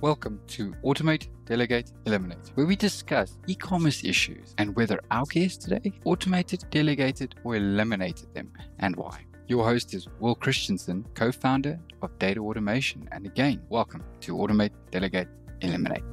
Welcome to Automate, Delegate, Eliminate, where we discuss e commerce issues and whether our guests today automated, delegated, or eliminated them and why. Your host is Will Christensen, co founder of Data Automation. And again, welcome to Automate, Delegate, Eliminate.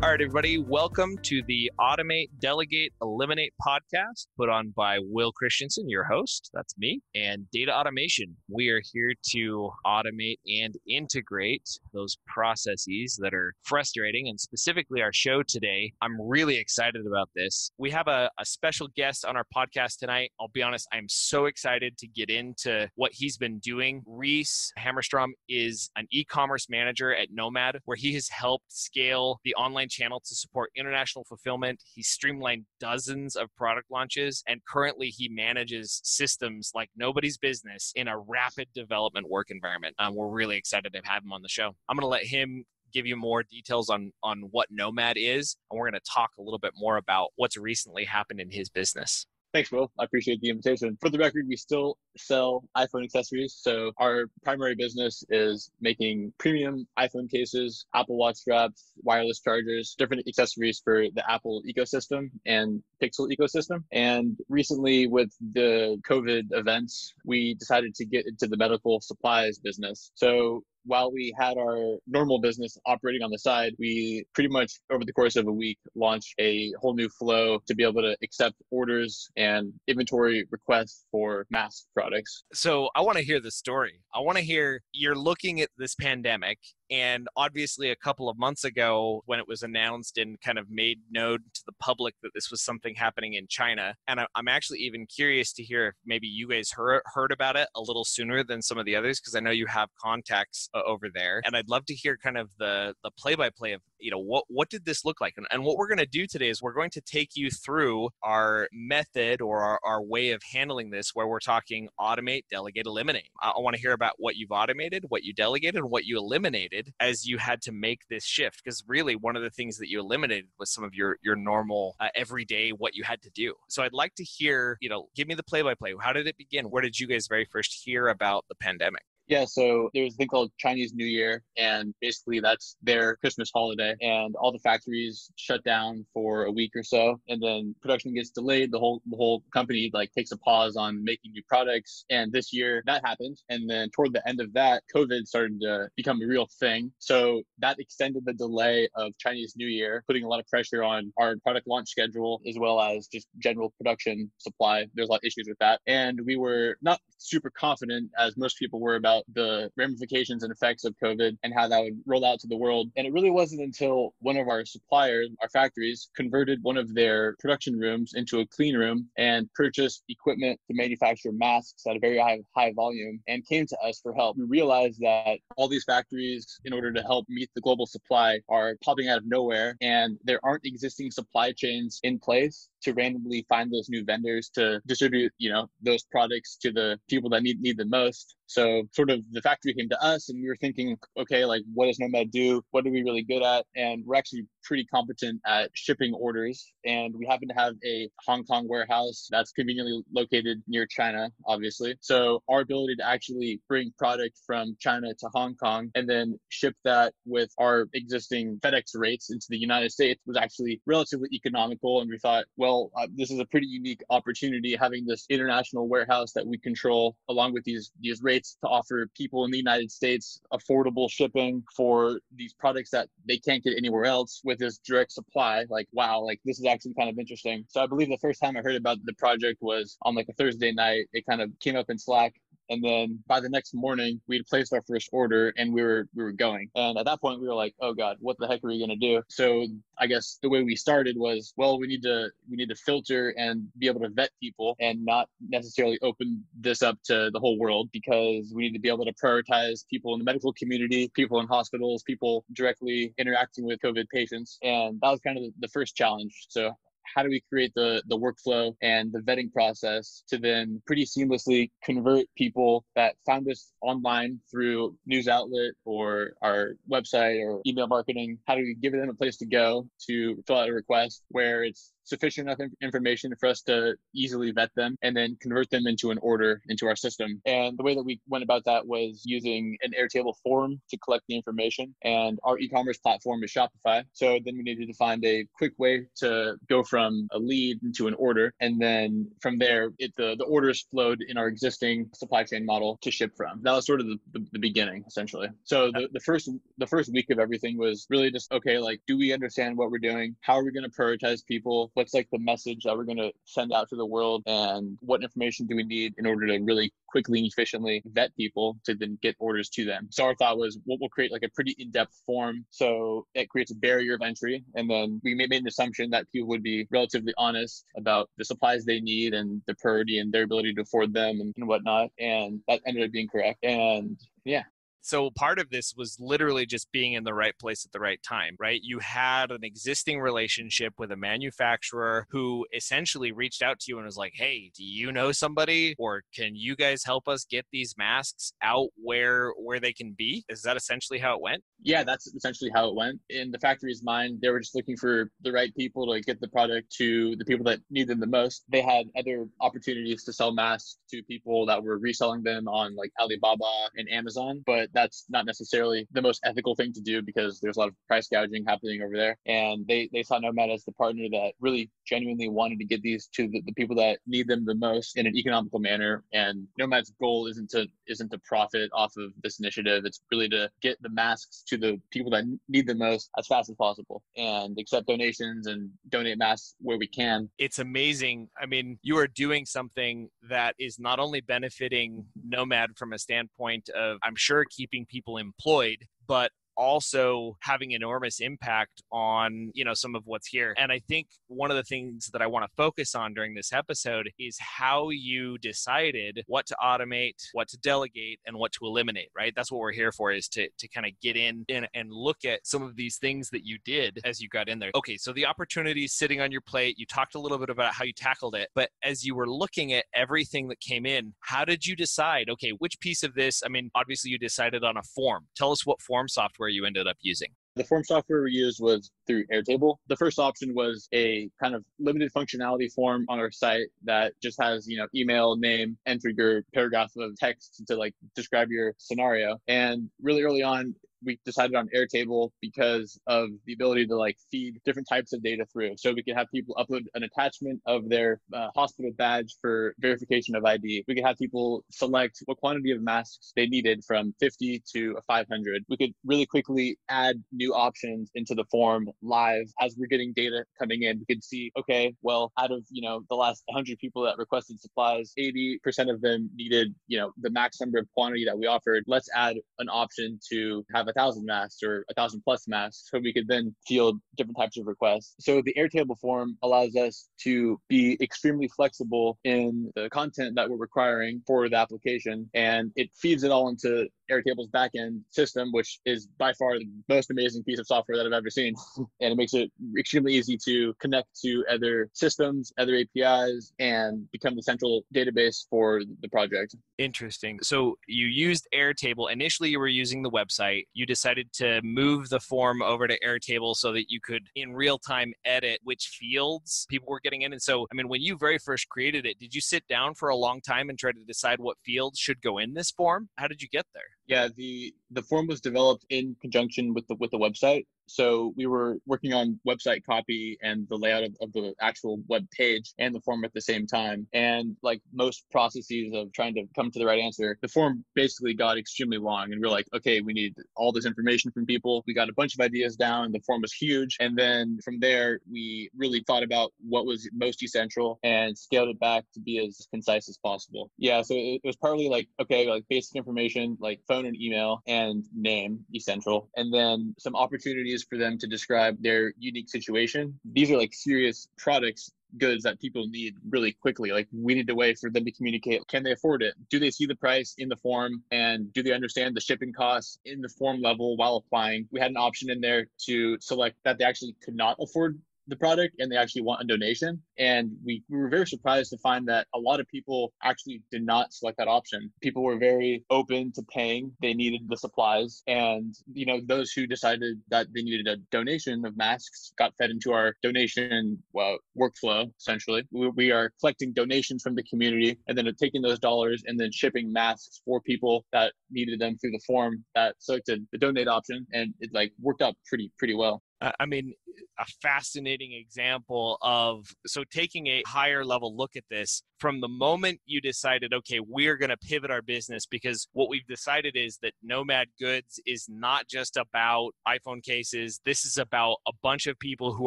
All right, everybody, welcome to the Automate, Delegate, Eliminate podcast put on by Will Christensen, your host. That's me. And Data Automation. We are here to automate and integrate those processes that are frustrating. And specifically, our show today, I'm really excited about this. We have a, a special guest on our podcast tonight. I'll be honest, I'm so excited to get into what he's been doing. Reese Hammerstrom is an e commerce manager at Nomad, where he has helped scale the online online channel to support international fulfillment. He streamlined dozens of product launches, and currently he manages systems like nobody's business in a rapid development work environment. Um, we're really excited to have him on the show. I'm going to let him give you more details on on what Nomad is, and we're going to talk a little bit more about what's recently happened in his business. Thanks, Will. I appreciate the invitation. For the record, we still sell iPhone accessories. So our primary business is making premium iPhone cases, Apple Watch straps, wireless chargers, different accessories for the Apple ecosystem and Pixel ecosystem. And recently with the COVID events, we decided to get into the medical supplies business. So while we had our normal business operating on the side, we pretty much over the course of a week launched a whole new flow to be able to accept orders and inventory requests for mask products. So I want to hear the story. I want to hear you're looking at this pandemic and obviously, a couple of months ago, when it was announced and kind of made known to the public that this was something happening in China, and I'm actually even curious to hear if maybe you guys heard, about it a little sooner than some of the others, because I know you have contacts uh, over there. And I'd love to hear kind of the the play by play of you know what what did this look like, and, and what we're going to do today is we're going to take you through our method or our, our way of handling this, where we're talking automate, delegate, eliminate. I, I want to hear about what you've automated, what you delegated, and what you eliminated as you had to make this shift. Because really one of the things that you eliminated was some of your your normal uh, everyday what you had to do. So i'd like to hear you know give me the play by play how did it begin? Where did you guys very first hear about the pandemic yeah, so there's a thing called Chinese New Year, and basically that's their Christmas holiday, and all the factories shut down for a week or so, and then production gets delayed. The whole the whole company like takes a pause on making new products, and this year that happened, and then toward the end of that, COVID started to become a real thing. So that extended the delay of Chinese New Year, putting a lot of pressure on our product launch schedule as well as just general production supply. There's a lot of issues with that, and we were not super confident as most people were about about the ramifications and effects of COVID and how that would roll out to the world. And it really wasn't until one of our suppliers, our factories, converted one of their production rooms into a clean room and purchased equipment to manufacture masks at a very high, high volume and came to us for help. We realized that all these factories, in order to help meet the global supply, are popping out of nowhere and there aren't existing supply chains in place to randomly find those new vendors to distribute, you know, those products to the people that need need them most. So sort of the factory came to us and we were thinking, okay, like what does Nomad do? What are we really good at? And we're actually pretty competent at shipping orders. And we happen to have a Hong Kong warehouse that's conveniently located near China, obviously. So our ability to actually bring product from China to Hong Kong and then ship that with our existing FedEx rates into the United States was actually relatively economical. And we thought, well, uh, this is a pretty unique opportunity having this international warehouse that we control along with these, these rates to offer people in the United States affordable shipping for these products that they can't get anywhere else with this direct supply. Like, wow, like this is actually kind of interesting. So I believe the first time I heard about the project was on like a Thursday night. It kind of came up in Slack and then by the next morning, we had placed our first order and we were we were going. And at that point, we were like, "Oh God, what the heck are we gonna do?" So I guess the way we started was, well, we need to we need to filter and be able to vet people and not necessarily open this up to the whole world because we need to be able to prioritize people in the medical community, people in hospitals, people directly interacting with COVID patients. And that was kind of the first challenge. So how do we create the the workflow and the vetting process to then pretty seamlessly convert people that found us online through news outlet or our website or email marketing? How do we give them a place to go to fill out a request where it's sufficient enough information for us to easily vet them and then convert them into an order into our system. And the way that we went about that was using an Airtable form to collect the information. And our e-commerce platform is Shopify. So then we needed to find a quick way to go from a lead into an order. And then from there, it, the, the orders flowed in our existing supply chain model to ship from. That was sort of the, the, the beginning, essentially. So the, the first the first week of everything was really just okay, like do we understand what we're doing? How are we going to prioritize people? What's like the message that we're going to send out to the world? And what information do we need in order to really quickly and efficiently vet people to then get orders to them. So our thought was we'll, create like a pretty in-depth form. So it creates a barrier of entry. And then we made, an assumption that people would be relatively honest about the supplies they need and the priority and their ability to afford them and whatnot. And that ended up being correct. And yeah, so part of this was literally just being in the right place at the right time, right? You had an existing relationship with a manufacturer who essentially reached out to you and was like, "Hey, do you know somebody or can you guys help us get these masks out where where they can be?" Is that essentially how it went? Yeah, that's essentially how it went. In the factory's mind, they were just looking for the right people to get the product to the people that need them the most. They had other opportunities to sell masks to people that were reselling them on like Alibaba and Amazon, but that's not necessarily the most ethical thing to do because there's a lot of price gouging happening over there. And they, they saw Nomad as the partner that really genuinely wanted to get these to the, the people that need them the most in an economical manner. And Nomad's goal isn't to isn't to profit off of this initiative. It's really to get the masks to the people that need the most as fast as possible and accept donations and donate masks where we can. It's amazing. I mean, you are doing something that is not only benefiting Nomad from a standpoint of, I'm sure, keeping people employed, but also having enormous impact on you know some of what's here. And i think one of the things that i want to focus on during this episode is how you decided what to automate what to delegate and what to eliminate right? That's what we're here for is to, to kind of get in and, and look at some of these things that you did as you got in there. Okay so the opportunity sitting on your plate. You talked a little bit about how you tackled it but as you were looking at everything that came in how did you decide okay which piece of this i mean obviously you decided on a form. Tell us what form software software you ended up using? The form software we used was through Airtable. The first option was a kind of limited functionality form on our site that just has, you know, email, name, enter your paragraph of text to like describe your scenario. And really early on, we decided on Airtable because of the ability to like feed different types of data through. So we could have people upload an attachment of their uh, hospital badge for verification of ID. We could have people select what quantity of masks they needed from 50 to 500. We could really quickly add new options into the form live as we're getting data coming in. We could see, okay, well, out of, you know, the last 100 people that requested supplies, 80% of them needed, you know, the max number of quantity that we offered. Let's add an option to have a thousand masks or a thousand plus masks so we could then field different types of requests. So the Airtable form allows us to be extremely flexible in the content that we're requiring for the application and it feeds it all into Airtable's backend system, which is by far the most amazing piece of software that I've ever seen. and it makes it extremely easy to connect to other systems, other APIs, and become the central database for the project. Interesting. So you used Airtable. Initially, you were using the website. You decided to move the form over to Airtable so that you could, in real time, edit which fields people were getting in. And so, I mean, when you very first created it, did you sit down for a long time and try to decide what fields should go in this form? How did you get there? Yeah, the the form was developed in conjunction with the with the website. So we were working on website copy and the layout of, of the actual web page and the form at the same time. And like most processes of trying to come to the right answer, the form basically got extremely long. And we are like, okay, we need all this information from people. We got a bunch of ideas down. The form was huge. And then from there, we really thought about what was most essential and scaled it back to be as concise as possible. Yeah. So it, it was partly like, okay, like basic information, like phone and email and name essential. And then some opportunities for them to describe their unique situation. These are like serious products goods that people need really quickly. Like we need a way for them to communicate. Can they afford it? Do they see the price in the form and do they understand the shipping costs in the form level while applying? We had an option in there to select that they actually could not afford the product and they actually want a donation. And we, we were very surprised to find that a lot of people actually did not select that option. People were very open to paying. They needed the supplies. And, you know, those who decided that they needed a donation of masks got fed into our donation well, workflow, essentially. We, we are collecting donations from the community and then taking those dollars and then shipping masks for people that needed them through the form that selected the donate option. And it like worked out pretty, pretty well. I mean, a fascinating example of so taking a higher level look at this from the moment you decided, okay, we're going to pivot our business because what we've decided is that Nomad Goods is not just about iPhone cases. This is about a bunch of people who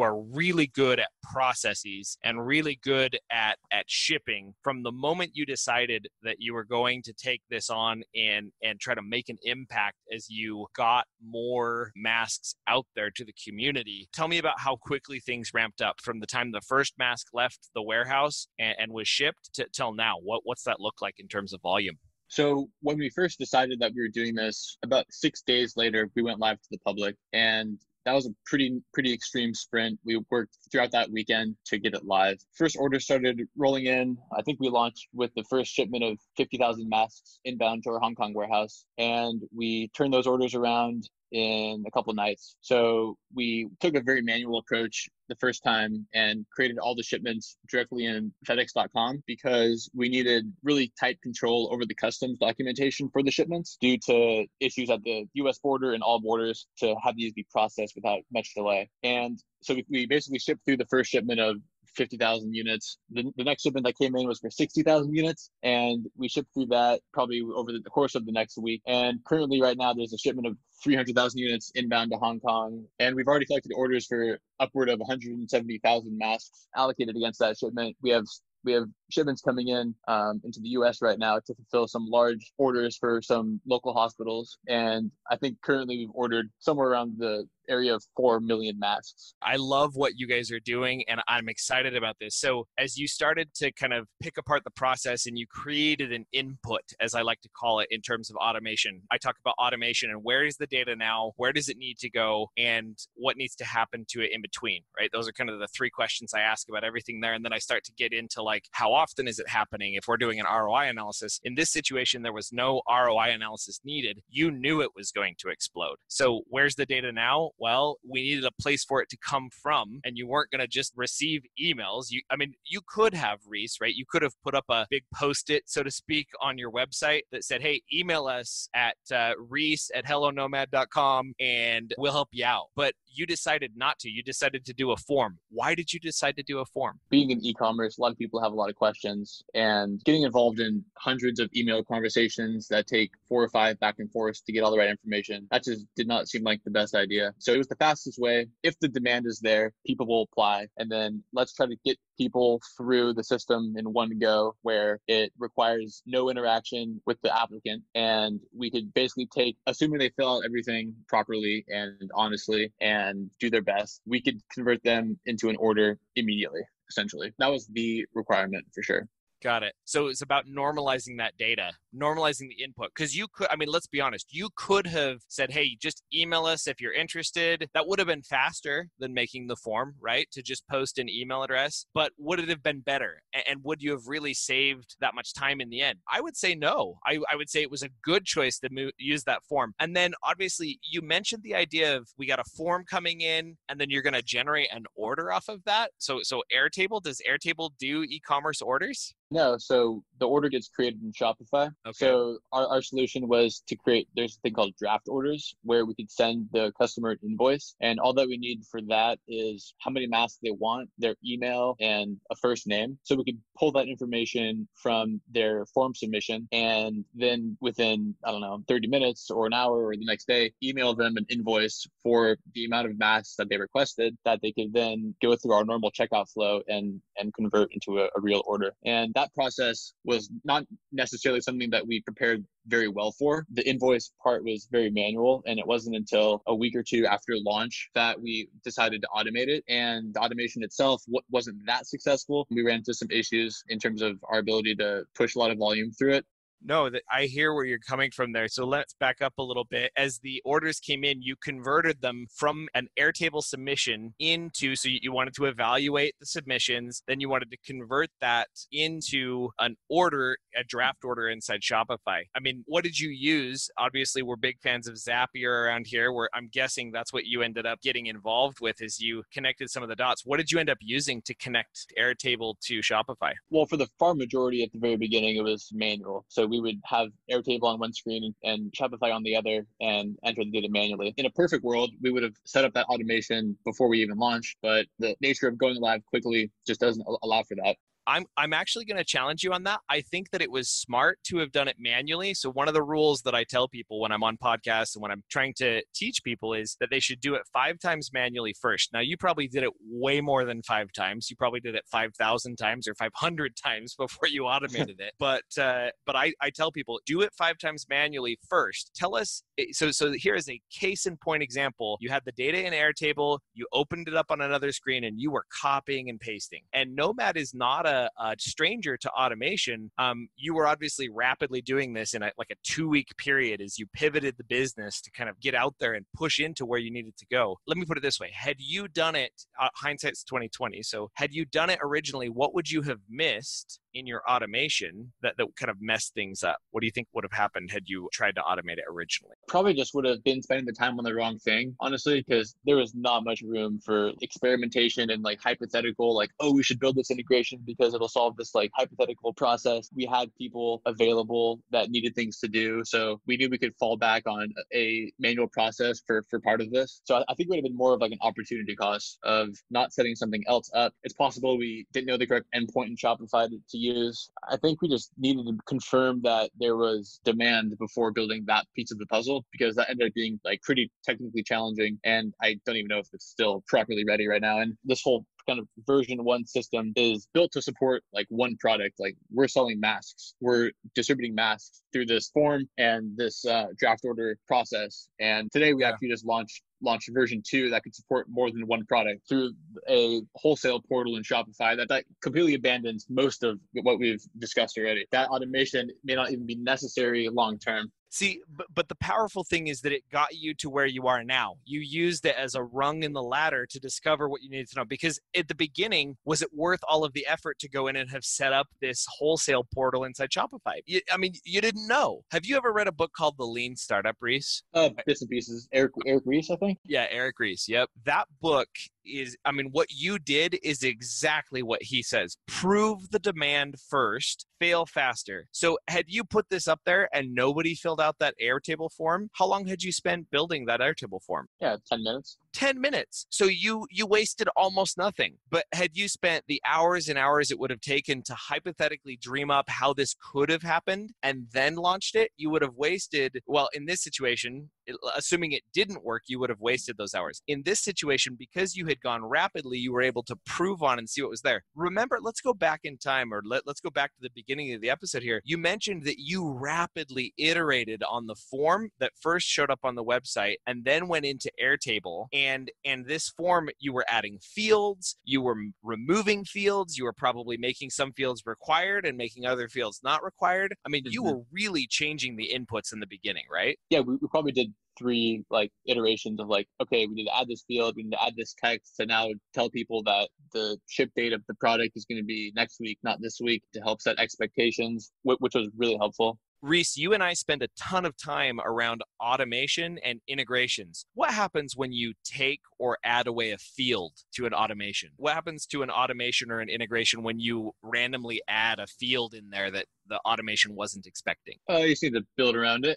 are really good at processes and really good at, at shipping. From the moment you decided that you were going to take this on and, and try to make an impact as you got more masks out there to the community, tell me about how quickly things ramped up from the time the first mask left the warehouse and, and was shipped to, till now? What what's that look like in terms of volume? So when we first decided that we were doing this, about six days later, we went live to the public, and that was a pretty pretty extreme sprint. We worked throughout that weekend to get it live. First order started rolling in. I think we launched with the first shipment of 50,000 masks inbound to our Hong Kong warehouse, and we turned those orders around in a couple nights. So we took a very manual approach the first time and created all the shipments directly in FedEx.com because we needed really tight control over the customs documentation for the shipments due to issues at the US border and all borders to have these be processed without much delay. And so we basically shipped through the first shipment of 50,000 units. The, the next shipment that came in was for 60,000 units, and we shipped through that probably over the course of the next week. And currently, right now, there's a shipment of 300,000 units inbound to Hong Kong, and we've already collected orders for upward of 170,000 masks allocated against that shipment. We have we have shipments coming in um, into the U.S. right now to fulfill some large orders for some local hospitals, and I think currently we've ordered somewhere around the area of 4 million masks. I love what you guys are doing and I'm excited about this. So, as you started to kind of pick apart the process and you created an input, as I like to call it, in terms of automation, I talk about automation and where is the data now? Where does it need to go? And what needs to happen to it in between, right? Those are kind of the three questions I ask about everything there. And then I start to get into like, how often is it happening? If we're doing an ROI analysis, in this situation, there was no ROI analysis needed. You knew it was going to explode. So, where's the data now? well we needed a place for it to come from and you weren't going to just receive emails you i mean you could have reese right you could have put up a big post-it so to speak on your website that said hey email us at uh, reese at hellonomad.com and we'll help you out but you decided not to you decided to do a form why did you decide to do a form being in e-commerce a lot of people have a lot of questions and getting involved in hundreds of email conversations that take four or five back and forth to get all the right information that just did not seem like the best idea so it was the fastest way. If the demand is there, people will apply. And then let's try to get people through the system in one go where it requires no interaction with the applicant. And we could basically take, assuming they fill out everything properly and honestly and do their best, we could convert them into an order immediately essentially. That was the requirement for sure. Got it. So it's about normalizing that data, normalizing the input. Because you could, I mean, let's be honest, you could have said, hey, just email us if you're interested. That would have been faster than making the form, right? To just post an email address. But would it have been better? And would you have really saved that much time in the end? I would say no. I, I would say it was a good choice to use that form. And then obviously, you mentioned the idea of we got a form coming in and then you're going to generate an order off of that. So, so Airtable, does Airtable do e commerce orders? No, so the order gets created in Shopify. Okay. So our, our solution was to create there's a thing called draft orders where we could send the customer an invoice and all that we need for that is how many masks they want, their email and a first name. So we could pull that information from their form submission and then within I don't know 30 minutes or an hour or the next day email them an invoice for the amount of masks that they requested that they could then go through our normal checkout flow and and convert into a, a real order. And that that process was not necessarily something that we prepared very well for. The invoice part was very manual, and it wasn't until a week or two after launch that we decided to automate it. And the automation itself wasn't that successful. We ran into some issues in terms of our ability to push a lot of volume through it. No, that I hear where you're coming from there. So let's back up a little bit. As the orders came in, you converted them from an Airtable submission into so you wanted to evaluate the submissions, then you wanted to convert that into an order, a draft order inside Shopify. I mean, what did you use? Obviously, we're big fans of Zapier around here, where I'm guessing that's what you ended up getting involved with as you connected some of the dots. What did you end up using to connect Airtable to Shopify? Well, for the far majority at the very beginning, it was manual. So we would have Airtable on one screen and Shopify on the other and enter the data manually. In a perfect world, we would have set up that automation before we even launched, but the nature of going live quickly just doesn't allow for that. I'm I'm actually going to challenge you on that. I think that it was smart to have done it manually. So one of the rules that I tell people when I'm on podcasts and when I'm trying to teach people is that they should do it 5 times manually first. Now you probably did it way more than 5 times. You probably did it 5,000 times or 500 times before you automated it. But uh, but I I tell people do it 5 times manually first. Tell us eh, so so here is a case in point example. You had the data in Airtable, you opened it up on another screen and you were copying and pasting. And Nomad is not a a, a stranger to automation, um, you were obviously rapidly doing this in a, like a two week period as you pivoted the business to kind of get out there and push into where you needed to go. Let me put it this way: had you done it, uh, hindsight's twenty twenty. So had you done it originally, what would you have missed in your automation that, that kind of messed things up? What do you think would have happened had you tried to automate it originally? Probably just would have been spending the time on the wrong thing, honestly, because there was not much room for experimentation and like hypothetical, like, oh, we should build this integration because it'll solve this like hypothetical process. We had people available that needed things to do. So we knew we could fall back on a manual process for, for part of this. So I think it would have been more of like an opportunity cost of not setting something else up. It's possible we didn't know the correct endpoint in Shopify to, to use. I think we just needed to confirm that there was demand before building that piece of the puzzle because that ended up being like pretty technically challenging. And I don't even know if it's still properly ready right now. And this whole kind of version one system is built to support like one product. Like we're selling masks, we're distributing masks through this form and this uh, draft order process. And today we yeah. actually just launched launch version two that could support more than one product through a wholesale portal in Shopify that, that completely abandons most of what we've discussed already. That automation may not even be necessary long term. See, but, but the powerful thing is that it got you to where you are now. You used it as a rung in the ladder to discover what you needed to know. Because at the beginning, was it worth all of the effort to go in and have set up this wholesale portal inside Shopify? You, I mean, you didn't know. Have you ever read a book called The Lean Startup, Reese? Uh, bits and pieces. Eric Eric Ries, I think. Yeah, Eric Ries. Yep. That book is i mean what you did is exactly what he says. Prove the demand first fail faster. So had you put this up there and nobody filled out that airtable form how long had you spent building that airtable form? Yeah 10 minutes. 10 minutes. So you you wasted almost nothing. But had you spent the hours and hours it would have taken to hypothetically dream up how this could have happened and then launched it you would have wasted well in this situation assuming it didn't work, you would have wasted those hours. In this situation, because you had gone rapidly, you were able to prove on and see what was there. Remember, let's go back in time or let, let's go back to the beginning of the episode here. You mentioned that you rapidly iterated on the form that first showed up on the website and then went into Airtable. And, and this form, you were adding fields, you were removing fields, you were probably making some fields required and making other fields not required. I mean, mm-hmm. you were really changing the inputs in the beginning, right? Yeah, we, we probably did three like iterations of like okay we need to add this field we need to add this text to now tell people that the ship date of the product is going to be next week not this week to help set expectations which was really helpful Reese, you and I spend a ton of time around automation and integrations. What happens when you take or add away a field to an automation? What happens to an automation or an integration when you randomly add a field in there that the automation wasn't expecting? Uh, you just need to build around it.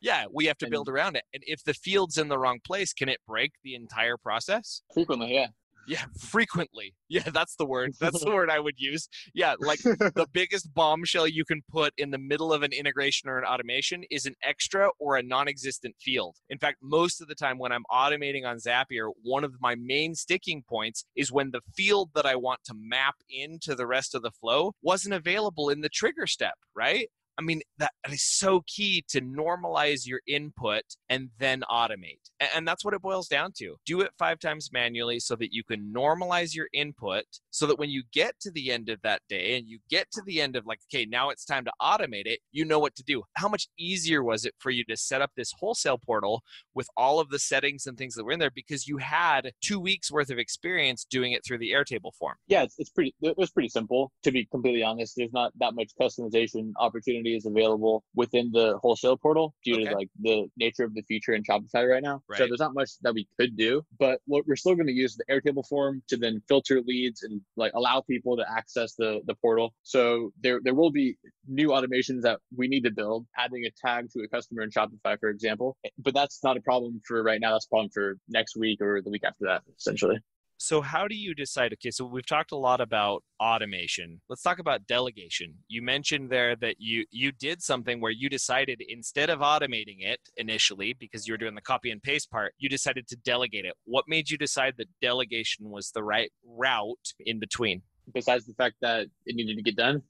Yeah, we have to build around it. And if the field's in the wrong place, can it break the entire process? Frequently, yeah. Yeah, frequently. Yeah, that's the word. That's the word I would use. Yeah, like the biggest bombshell you can put in the middle of an integration or an automation is an extra or a non existent field. In fact, most of the time when I'm automating on Zapier, one of my main sticking points is when the field that I want to map into the rest of the flow wasn't available in the trigger step, right? I mean, that is so key to normalize your input and then automate. And that's what it boils down to. Do it five times manually so that you can normalize your input so that when you get to the end of that day and you get to the end of like, okay, now it's time to automate it, you know what to do. How much easier was it for you to set up this wholesale portal with all of the settings and things that were in there because you had two weeks worth of experience doing it through the Airtable form? Yeah, it's, it's pretty, it was pretty simple. To be completely honest, there's not that much customization opportunities available within the wholesale portal due okay. to like the nature of the feature in Shopify right now. Right. So there's not much that we could do, but what we're still going to use the Airtable form to then filter leads and like allow people to access the the portal. So there there will be new automations that we need to build, adding a tag to a customer in Shopify, for example. But that's not a problem for right now. That's a problem for next week or the week after that, essentially so how do you decide okay so we've talked a lot about automation. Let's talk about delegation. You mentioned there that you you did something where you decided instead of automating it initially because you were doing the copy and paste part you decided to delegate it. What made you decide that delegation was the right route in between? Besides the fact that it needed to get done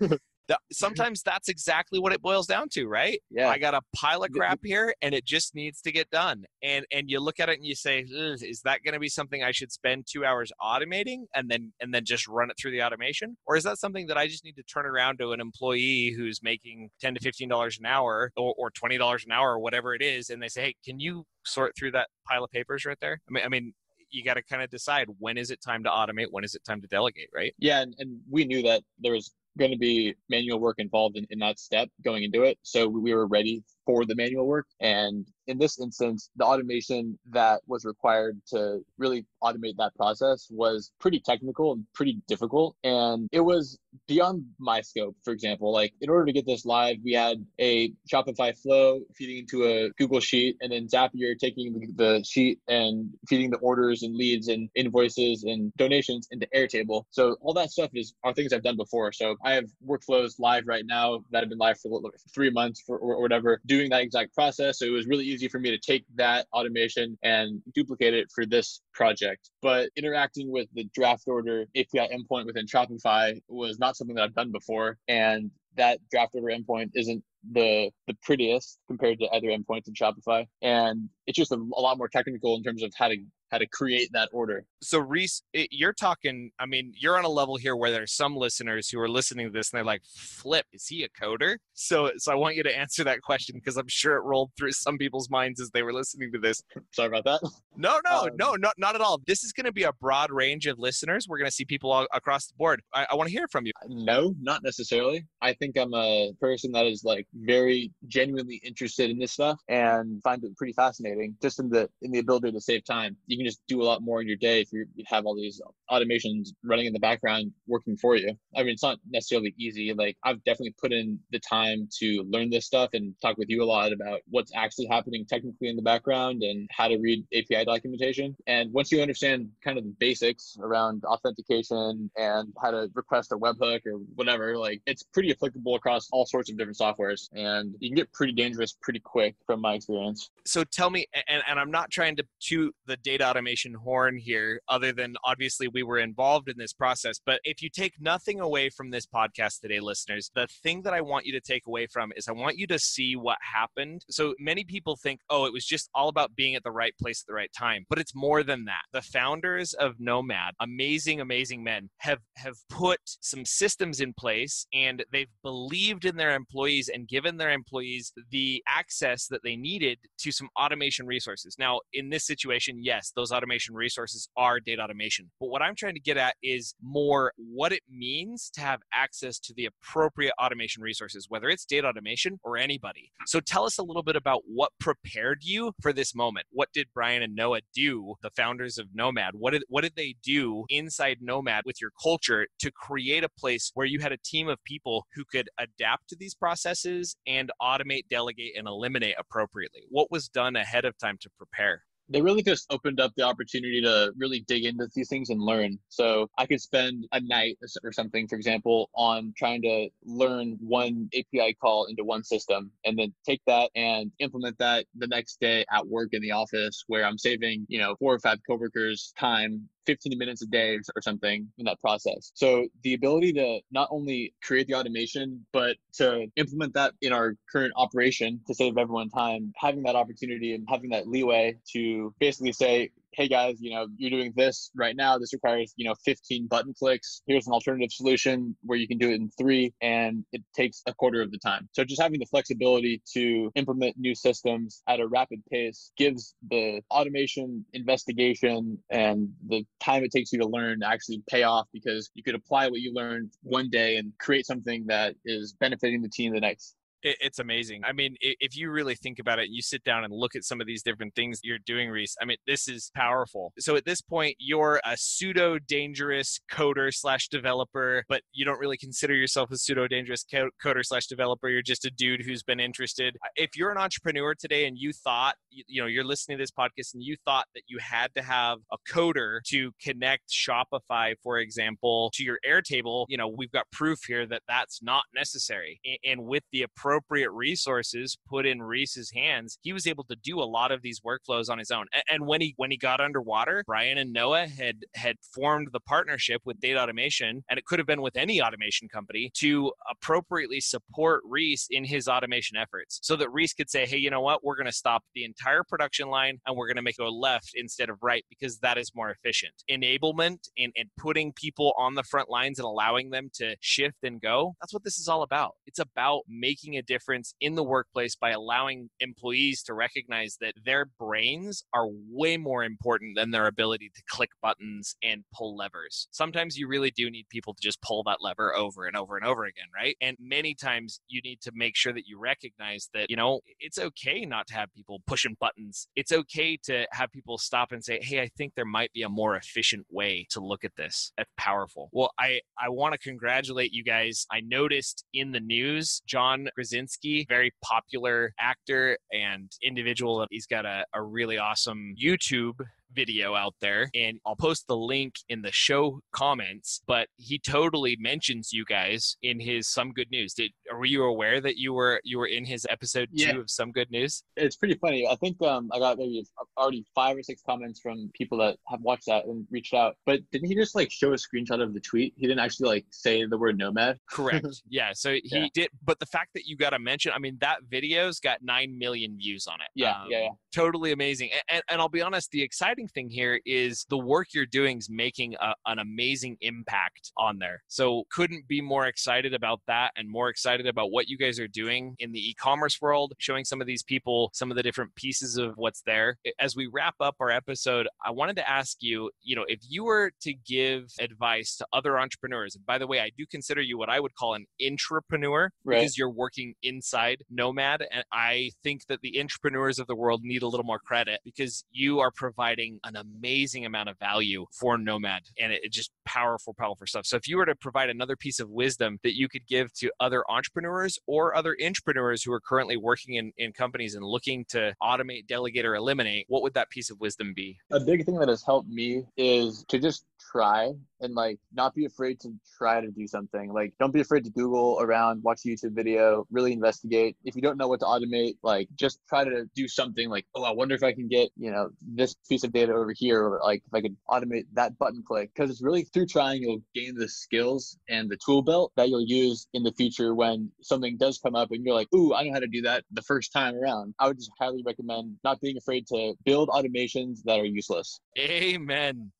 That, mm-hmm. sometimes that's exactly what it boils down to, right? Yeah. I got a pile of crap here and it just needs to get done. And and you look at it and you say, is that going to be something I should spend 2 hours automating and then and then just run it through the automation or is that something that I just need to turn around to an employee who's making 10 to 15 dollars an hour or, or 20 dollars an hour or whatever it is and they say, "Hey, can you sort through that pile of papers right there?" I mean I mean you got to kind of decide when is it time to automate when is it time to delegate right yeah and, and we knew that there was going to be manual work involved in, in that step going into it. So we were ready for the manual work. And in this instance, the automation that was required to really automate that process was pretty technical and pretty difficult. And it was beyond my scope, for example. Like, in order to get this live, we had a Shopify flow feeding into a Google Sheet, and then Zapier taking the sheet and feeding the orders and leads and invoices and donations into Airtable. So, all that stuff is are things I've done before. So, I have workflows live right now that have been live for three months for, or whatever, doing that exact process. So, it was really easy for me to take that automation and duplicate it for this project. But interacting with the draft order API endpoint within Shopify was not something that I've done before. And that draft order endpoint isn't the the prettiest compared to other endpoints in Shopify, and it's just a, a, lot more technical in terms of how to how to create that order. So Reese, it, you're talking. I mean, you're on a level here where there's some listeners who are listening to this and they're like, "Flip, is he a coder?" So, so I want you to answer that question because I'm sure it rolled through some people's minds as they were listening to this. Sorry about that. No, no, um, no, not not at all. This is going to be a broad range of listeners. We're going to see people all across the board. I, I want to hear from you. No, not necessarily. I think I'm a person that is like very genuinely interested in this stuff and find it pretty fascinating. Just in the in the ability to save time, you can just do a lot more in your day if you have all these automations running in the background working for you. I mean, it's not necessarily easy. Like I've definitely put in the time to learn this stuff and talk with you a lot about what's actually happening technically in the background and how to read API documentation. And once you understand kind of the basics around authentication and how to request a webhook or whatever, like it's pretty applicable across all sorts of different softwares and you can get pretty dangerous pretty quick from my experience. So tell me, and, and I'm not trying to chew the data automation horn here, other than obviously we were involved in this process. But if you take nothing away from this podcast today, listeners, the thing that I want you to take away from is I want you to see what happened. So many people think, oh, it was just all about being at the right place at the right time. But it's more than that. The founders of Nomad, amazing, amazing men, have have put some systems in place and they've believed in their employees and given their employees the access that they needed to some automation resources. Now, in this situation, yes, those automation resources are data automation. But what I'm trying to get at is more what it means to have access to the appropriate automation resources, whether it's data automation or anybody. So tell us a little bit about what prepared you for this moment. What did Brian and Noah do, the founders of Nomad? What did what did they do inside Nomad with your culture to create a place where you had a team of people who could adapt to these processes and automate, delegate, and eliminate appropriately? What was done ahead of time to prepare? They really just opened up the opportunity to really dig into these things and learn. So I could spend a night or something, for example, on trying to learn one API call into one system and then take that and implement that the next day at work in the office where I'm saving, you know, four or five coworkers time 15 minutes a day or something in that process. So the ability to not only create the automation, but to implement that in our current operation to save everyone time, having that opportunity and having that leeway to basically say, hey guys, you know, you're doing this right now. This requires, you know, 15 button clicks. Here's an alternative solution where you can do it in three and it takes a quarter of the time. So just having the flexibility to implement new systems at a rapid pace gives the automation, investigation, and the time it takes you to learn actually pay off because you could apply what you learned one day and create something that is benefiting the team the next it, it's amazing. I mean, if you really think about it, you sit down and look at some of these different things you're doing, Reese. I mean, this is powerful. So at this point, you're a pseudo dangerous coder slash developer, but you don't really consider yourself a pseudo dangerous coder slash developer. You're just a dude who's been interested. If you're an entrepreneur today and you thought, you know, you're listening to this podcast and you thought that you had to have a coder to connect Shopify, for example, to your Airtable, you know, we've got proof here that that's not necessary. And with the approach appropriate resources put in Reese's hands, he was able to do a lot of these workflows on his own. And when he when he got underwater, Brian and Noah had had formed the partnership with Data Automation, and it could have been with any automation company to appropriately support Reese in his automation efforts, so that Reese could say, "Hey, you know what? We're going to stop the entire production line and we're going to make it go left instead of right because that is more efficient." Enablement and, and putting people on the front lines and allowing them to shift and go. That's what this is all about. It's about making a difference in the workplace by allowing employees to recognize that their brains are way more important than their ability to click buttons and pull levers. Sometimes you really do need people to just pull that lever over and over and over again, right? And many times you need to make sure that you recognize that, you know, it's okay not to have people pushing buttons. It's okay to have people stop and say, hey, I think there might be a more efficient way to look at this. That's powerful. Well, I, I want to congratulate you guys. I noticed in the news, John Krasinski Krasinski, very popular actor and individual. He's got a, a really awesome YouTube video out there and I'll post the link in the show comments, but he totally mentions you guys in his some good news. Did were you aware that you were you were in his episode yeah. 2 of some good news? It's pretty funny. I think um I got maybe already 5 or 6 comments from people that have watched that and reached out. But didn't he just like show a screenshot of the tweet? He didn't actually like say the word nomad. Correct. yeah, so he yeah. did but the fact that you got to mention, I mean that video's got 9 million views on it. Yeah, um, yeah, yeah. Totally amazing. And, and, and I'll be honest, the exciting exciting thing here is the work you're doing is making a, an amazing impact on there. So couldn't be more excited about that and more excited about what you guys are doing in the e-commerce world, showing some of these people some of the different pieces of what's there. As we wrap up our episode, I wanted to ask you, you know, if you were to give advice to other entrepreneurs, and by the way, I do consider you what I would call an intrapreneur right. because you're working inside Nomad. And I think that the entrepreneurs of the world need a little more credit because you are providing an amazing amount of value for Nomad and it, it just powerful, powerful stuff. So if you were to provide another piece of wisdom that you could give to other entrepreneurs or other entrepreneurs who are currently working in, in companies and looking to automate, delegate, or eliminate, what would that piece of wisdom be? A big thing that has helped me is to just try and like not be afraid to try to do something. Like don't be afraid to Google around, watch a YouTube video, really investigate. If you don't know what to automate, like just try to do something like, oh, I wonder if I can get, you know, this piece of data over here, or like if I could automate that button click. Because it's really through trying you'll gain the skills and the tool belt that you'll use in the future when something does come up and you're like, ooh, I know how to do that the first time around. I would just highly recommend not being afraid to build automations that are useless. Amen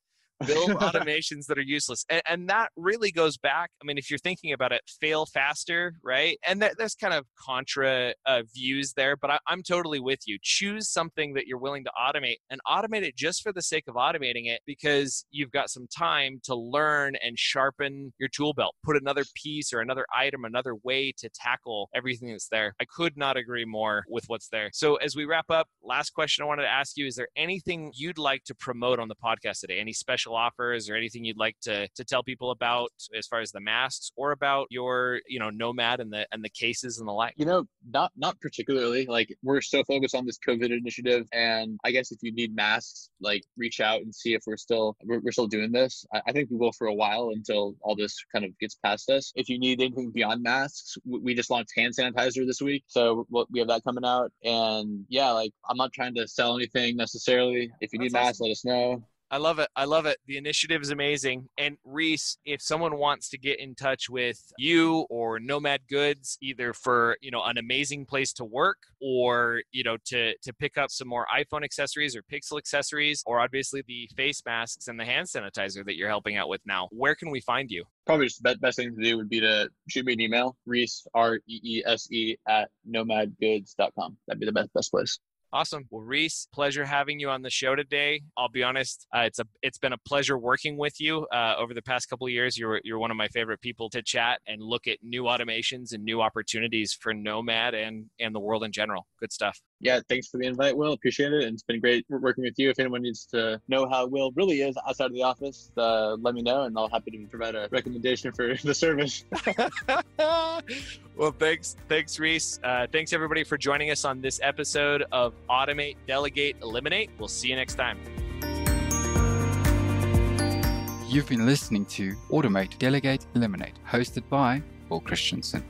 build automations that are useless and, and, that really goes back i mean if you're thinking about it fail faster right? And that, there's kind of contra uh, views there but I, i'm totally with you. Choose something that you're willing to automate and automate it just for the sake of automating it because you've got some time to learn and sharpen your tool belt. Put another piece or another item another way to tackle everything that's there. I could not agree more with what's there. So as we wrap up last question i wanted to ask you is there anything you'd like to promote on the podcast today? Any special special offers or anything you'd like to to tell people about as far as the masks or about your you know nomad and the and the cases and the like? You know not not particularly. Like we're so focused on this covid initiative and i guess if you need masks like reach out and see if we're still we're, we're still doing this. I, I, think we will for a while until all this kind of gets past us. If you need anything beyond masks we just launched hand sanitizer this week so we have that coming out. And yeah like i'm not trying to sell anything necessarily. If you That's need awesome. masks let us know I love it. I love it. The initiative is amazing. And Reese, if someone wants to get in touch with you or Nomad Goods, either for you know an amazing place to work or you know to to pick up some more iPhone accessories or Pixel accessories, or obviously the face masks and the hand sanitizer that you're helping out with now, where can we find you? Probably just the best thing to do would be to shoot me an email, Reese R E E S E at nomadgoods.com. That'd be the best best place. Awesome. Well, Reese, pleasure having you on the show today. I'll be honest, uh, it's a it's been a pleasure working with you uh, over the past couple of years. You're you're one of my favorite people to chat and look at new automations and new opportunities for Nomad and and the world in general. Good stuff. Yeah, thanks for the invite, Will. Appreciate it. And it's been great working with you. If anyone needs to know how Will really is outside of the office, uh, let me know, and I'll happy to provide a recommendation for the service. well, thanks, thanks, Reese. Uh, thanks everybody for joining us on this episode of Automate, Delegate, Eliminate. We'll see you next time. You've been listening to Automate, Delegate, Eliminate, hosted by Will Christensen.